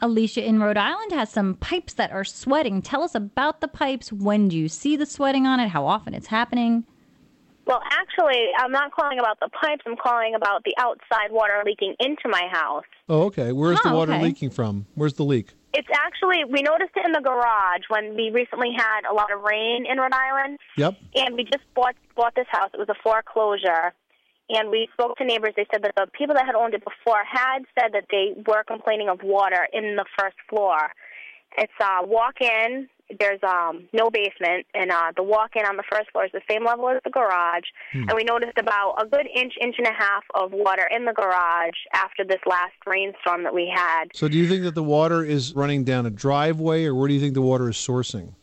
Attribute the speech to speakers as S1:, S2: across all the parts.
S1: Alicia in Rhode Island has some pipes that are sweating. Tell us about the pipes. When do you see the sweating on it? How often it's happening?
S2: Well, actually, I'm not calling about the pipes. I'm calling about the outside water leaking into my house.
S3: Oh, okay. Where's the
S1: Oh,
S3: water
S1: okay.
S3: leaking from? Where's the leak?
S2: It's actually, we noticed it in the garage when we recently had a lot of rain in Rhode Island.
S3: Yep.
S2: And we just bought bought this house. It was a foreclosure. And we spoke to neighbors. They said that the people that had owned it before had said that they were complaining of water in the first floor. It's uh, walk in. There's um, no basement, and uh, the walk in on the first floor is the same level as the garage. And we noticed about a good inch, inch and a half of water in the garage after this last rainstorm that we had.
S3: So do you think that the water is running down a driveway, or where do you think the water is sourcing?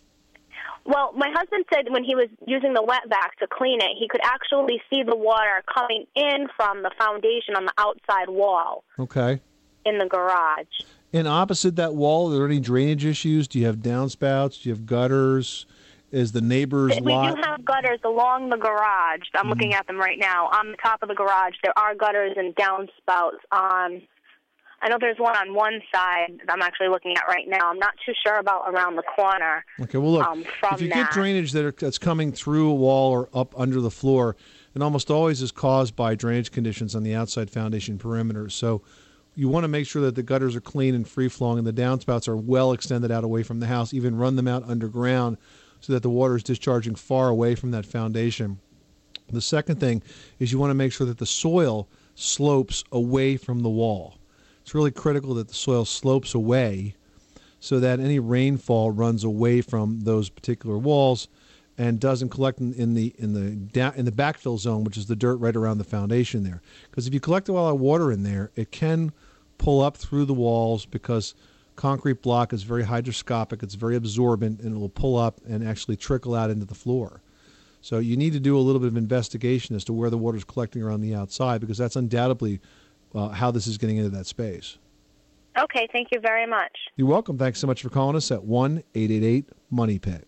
S2: Well, my husband said when he was using the wet vac to clean it, he could actually see the water coming in from the foundation on the outside wall
S3: Okay.
S2: in the garage.
S3: And opposite that wall, are there any drainage issues? Do you have downspouts? Do you have gutters? Is the neighbor's
S2: We
S3: lot?
S2: do have gutters along the garage. I'm looking mm. at them right now. On the top of the garage, there are gutters and downspouts on. I know there's one on one side that I'm actually looking at right now. I'm not too sure about around the corner.
S3: Okay, well, look,
S2: um,
S3: if you
S2: that.
S3: get drainage that are, that's coming through a wall or up under the floor, it almost always is caused by drainage conditions on the outside foundation perimeter. So you want to make sure that the gutters are clean and free flowing and the downspouts are well extended out away from the house, even run them out underground so that the water is discharging far away from that foundation. The second thing is you want to make sure that the soil slopes away from the wall. It's really critical that the soil slopes away so that any rainfall runs away from those particular walls and doesn't collect in, in the in the da- in the backfill zone, which is the dirt right around the foundation there. Because if you collect a lot of water in there, it can pull up through the walls because concrete block is very hydroscopic, it's very absorbent, and it will pull up and actually trickle out into the floor. So you need to do a little bit of investigation as to where the water is collecting around the outside because that's undoubtedly uh, how this is getting into that space.
S2: Okay, thank you very much.
S3: You're welcome. Thanks so much for calling us at 1 888 Money Pit.